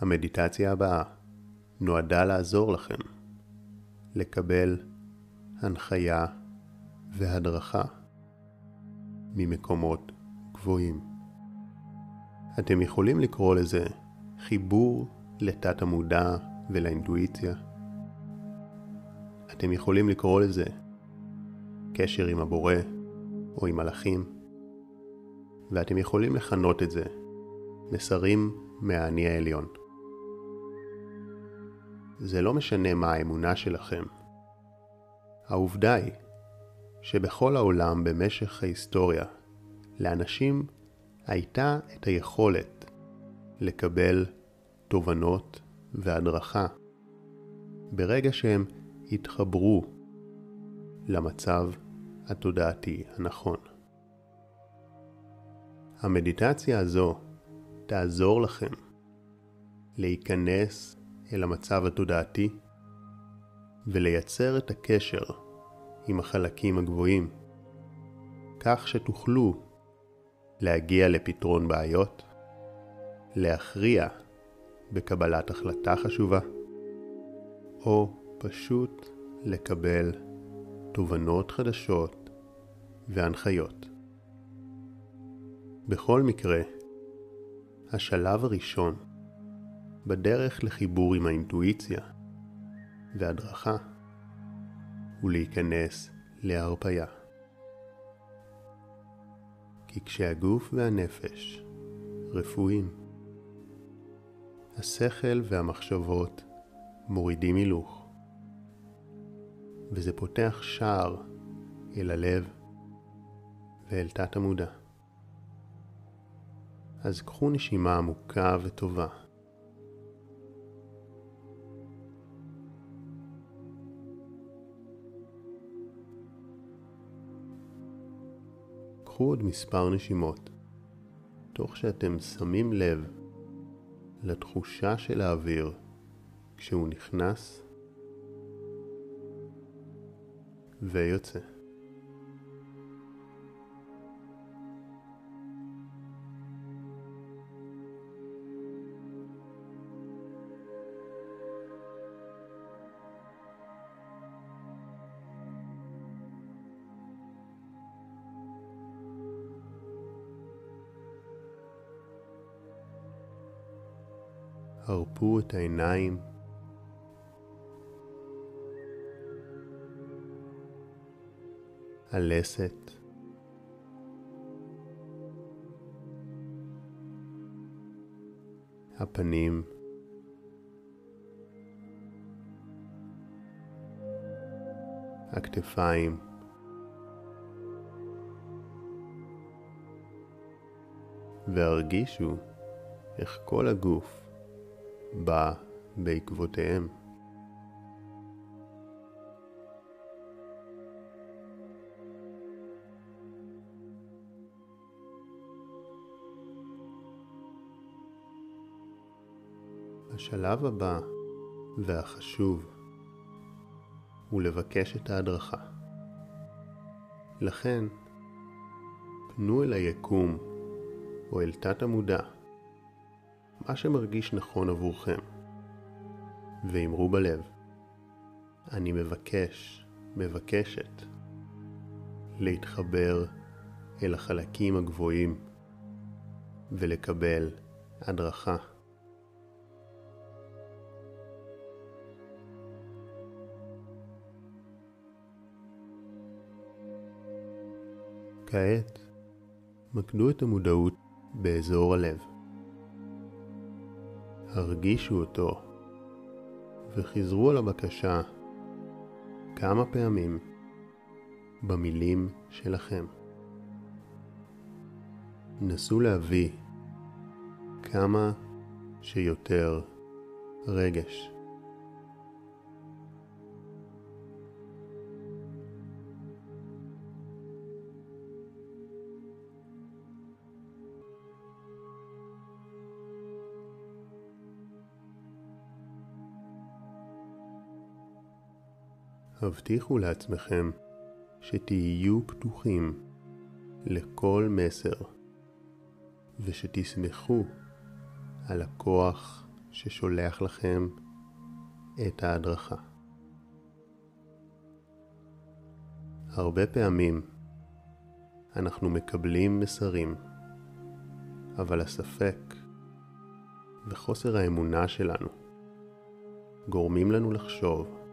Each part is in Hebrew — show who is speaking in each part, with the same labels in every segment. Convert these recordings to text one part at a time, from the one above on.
Speaker 1: המדיטציה הבאה נועדה לעזור לכם לקבל הנחיה והדרכה ממקומות גבוהים. אתם יכולים לקרוא לזה חיבור לתת המודע ולאינטואיציה. אתם יכולים לקרוא לזה קשר עם הבורא או עם מלאכים, ואתם יכולים לכנות את זה מסרים מהאני העליון. זה לא משנה מה האמונה שלכם. העובדה היא שבכל העולם במשך ההיסטוריה לאנשים הייתה את היכולת לקבל תובנות והדרכה ברגע שהם התחברו למצב התודעתי הנכון. המדיטציה הזו תעזור לכם להיכנס אל המצב התודעתי ולייצר את הקשר עם החלקים הגבוהים, כך שתוכלו להגיע לפתרון בעיות, להכריע בקבלת החלטה חשובה, או פשוט לקבל תובנות חדשות והנחיות. בכל מקרה, השלב הראשון בדרך לחיבור עם האינטואיציה והדרכה הוא להיכנס להרפייה. כי כשהגוף והנפש רפואיים, השכל והמחשבות מורידים הילוך, וזה פותח שער אל הלב ואל תת המודע. אז קחו נשימה עמוקה וטובה. קחו עוד מספר נשימות, תוך שאתם שמים לב לתחושה של האוויר כשהוא נכנס ויוצא. הרפו את העיניים. הלסת. הפנים. הכתפיים. והרגישו איך כל הגוף בא בעקבותיהם. השלב הבא והחשוב הוא לבקש את ההדרכה. לכן, פנו אל היקום או אל תת המודע מה שמרגיש נכון עבורכם, ואמרו בלב, אני מבקש, מבקשת, להתחבר אל החלקים הגבוהים ולקבל הדרכה. כעת, מקדו את המודעות באזור הלב. הרגישו אותו וחזרו על הבקשה כמה פעמים במילים שלכם. נסו להביא כמה שיותר רגש. הבטיחו לעצמכם שתהיו פתוחים לכל מסר ושתסמכו על הכוח ששולח לכם את ההדרכה. הרבה פעמים אנחנו מקבלים מסרים, אבל הספק וחוסר האמונה שלנו גורמים לנו לחשוב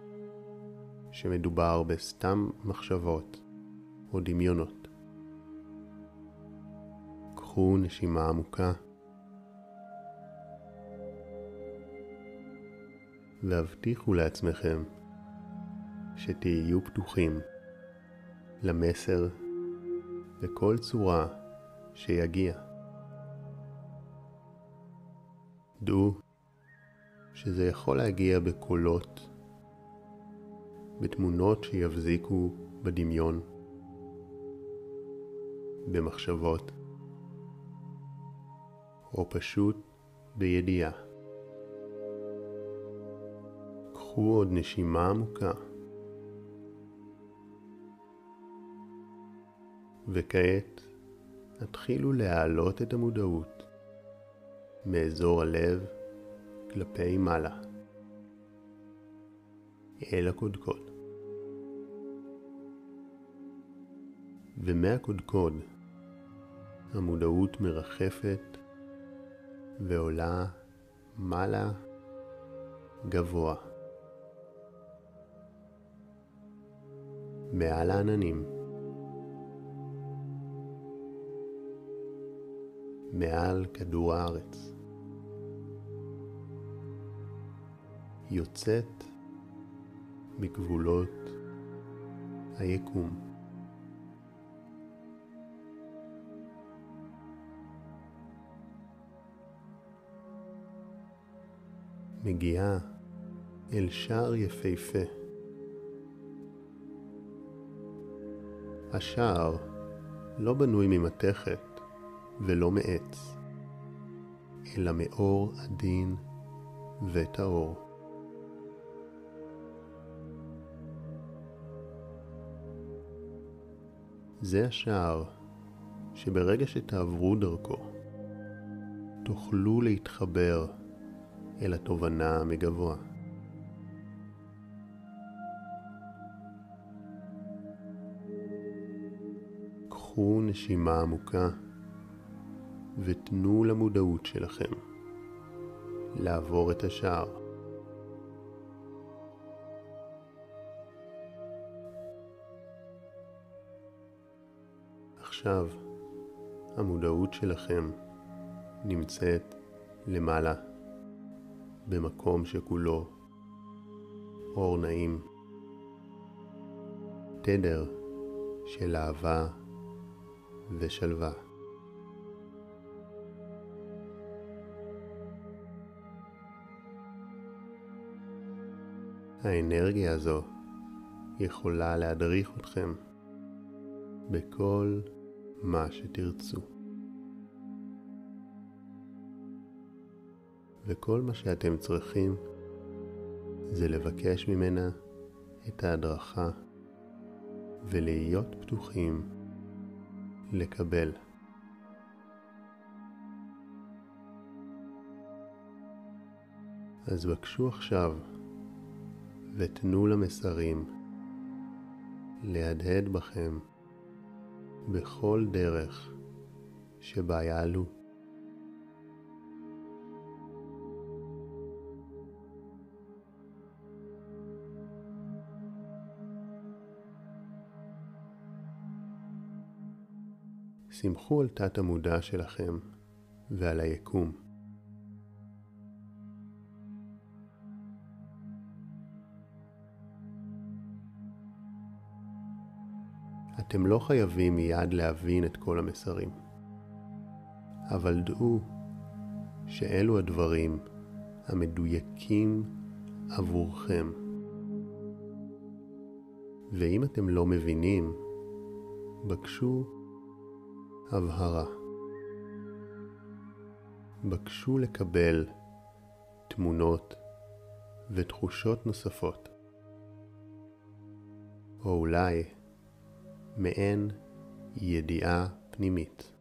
Speaker 1: שמדובר בסתם מחשבות או דמיונות. קחו נשימה עמוקה והבטיחו לעצמכם שתהיו פתוחים למסר בכל צורה שיגיע. דעו שזה יכול להגיע בקולות, בתמונות שיבזיקו בדמיון, במחשבות, או פשוט בידיעה. קחו עוד נשימה עמוקה. וכעת התחילו להעלות את המודעות מאזור הלב כלפי מעלה, אל הקודקוד. ומהקודקוד המודעות מרחפת ועולה מעלה גבוה. מעל העננים. מעל כדור הארץ. יוצאת מגבולות היקום. מגיעה אל שער יפהפה. השער לא בנוי ממתכת ולא מעץ, אלא מאור עדין וטהור. זה השער שברגע שתעברו דרכו, תוכלו להתחבר אל התובנה מגבוה. קחו נשימה עמוקה ותנו למודעות שלכם לעבור את השער. עכשיו המודעות שלכם נמצאת למעלה, במקום שכולו אור נעים, תדר של אהבה ושלווה. האנרגיה הזו יכולה להדריך אתכם בכל מה שתרצו. וכל מה שאתם צריכים זה לבקש ממנה את ההדרכה ולהיות פתוחים לקבל. אז בקשו עכשיו ותנו למסרים להדהד בכם בכל דרך שבה יעלו. סמכו על תת המודע שלכם ועל היקום. אתם לא חייבים מיד להבין את כל המסרים, אבל דעו שאלו הדברים המדויקים עבורכם. ואם אתם לא מבינים, בקשו הבהרה. בקשו לקבל תמונות ותחושות נוספות. או אולי מעין ידיעה פנימית.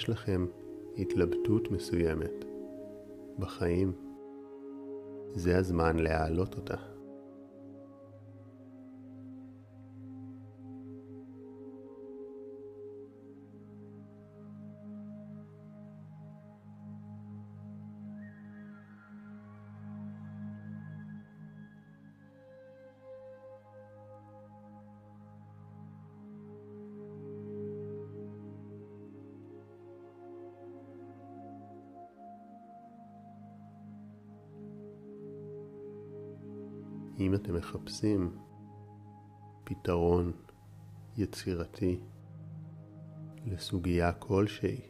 Speaker 1: יש לכם התלבטות מסוימת בחיים, זה הזמן להעלות אותה. אם אתם מחפשים פתרון יצירתי לסוגיה כלשהי,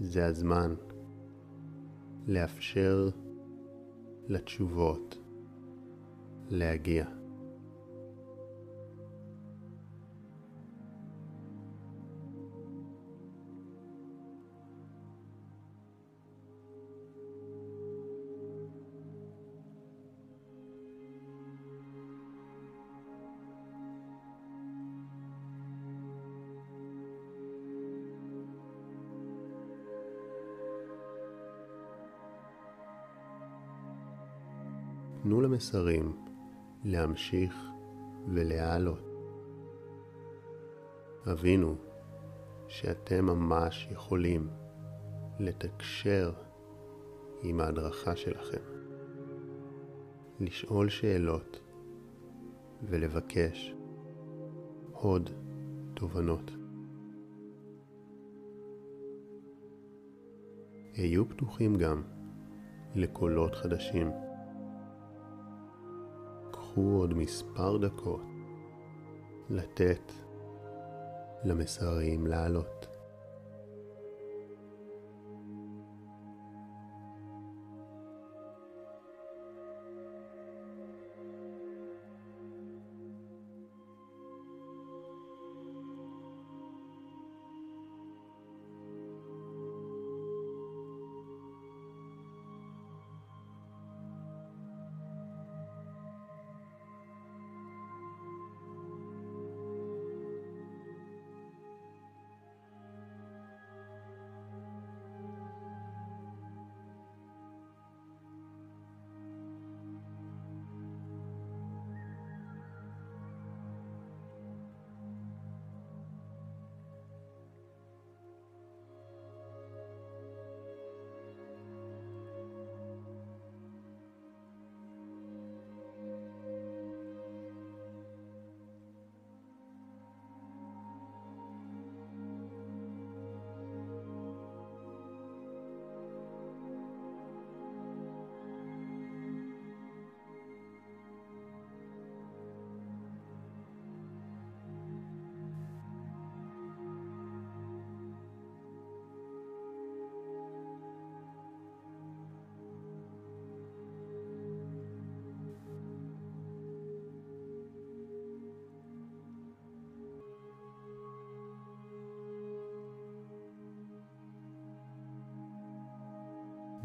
Speaker 1: זה הזמן לאפשר לתשובות להגיע. תנו למסרים להמשיך ולהעלות. הבינו שאתם ממש יכולים לתקשר עם ההדרכה שלכם, לשאול שאלות ולבקש עוד תובנות. היו פתוחים גם לקולות חדשים. קחו עוד מספר דקות לתת למסרים לעלות.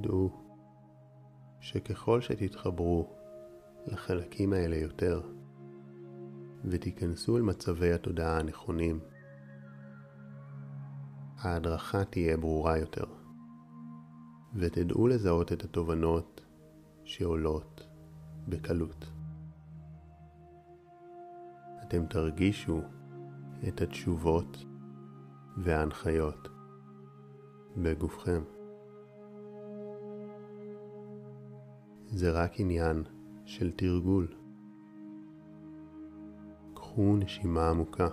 Speaker 1: דעו שככל שתתחברו לחלקים האלה יותר ותיכנסו אל מצבי התודעה הנכונים, ההדרכה תהיה ברורה יותר, ותדעו לזהות את התובנות שעולות בקלות. אתם תרגישו את התשובות וההנחיות בגופכם. זה רק עניין של תרגול. קחו נשימה עמוקה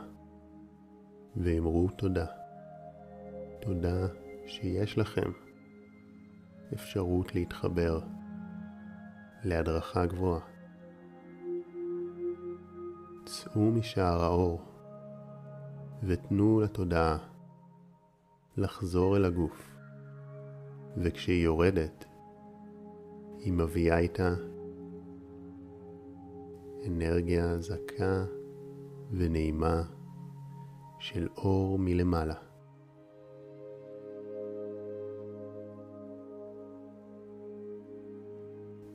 Speaker 1: ואמרו תודה. תודה שיש לכם אפשרות להתחבר להדרכה גבוהה. צאו משער האור ותנו לתודעה לחזור אל הגוף, וכשהיא יורדת היא מביאה איתה אנרגיה זכה ונעימה של אור מלמעלה.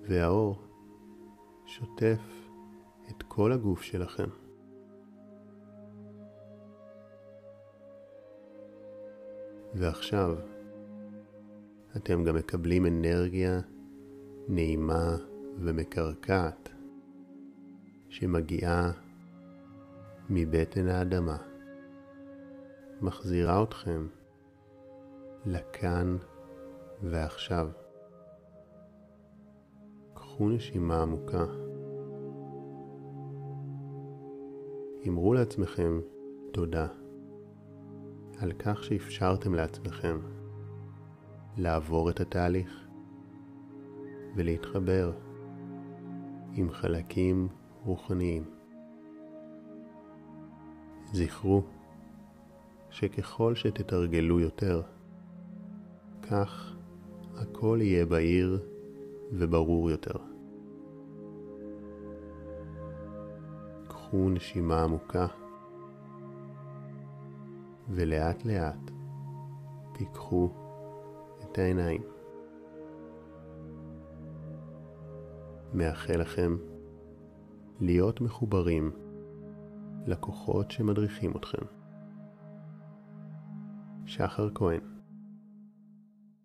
Speaker 1: והאור שוטף את כל הגוף שלכם. ועכשיו אתם גם מקבלים אנרגיה נעימה ומקרקעת שמגיעה מבטן האדמה, מחזירה אתכם לכאן ועכשיו. קחו נשימה עמוקה. אמרו לעצמכם תודה על כך שאפשרתם לעצמכם לעבור את התהליך ולהתחבר עם חלקים רוחניים. זכרו שככל שתתרגלו יותר, כך הכל יהיה בהיר וברור יותר. קחו נשימה עמוקה ולאט לאט פיקחו את העיניים. מאחל לכם להיות מחוברים לכוחות שמדריכים אתכם. שחר כהן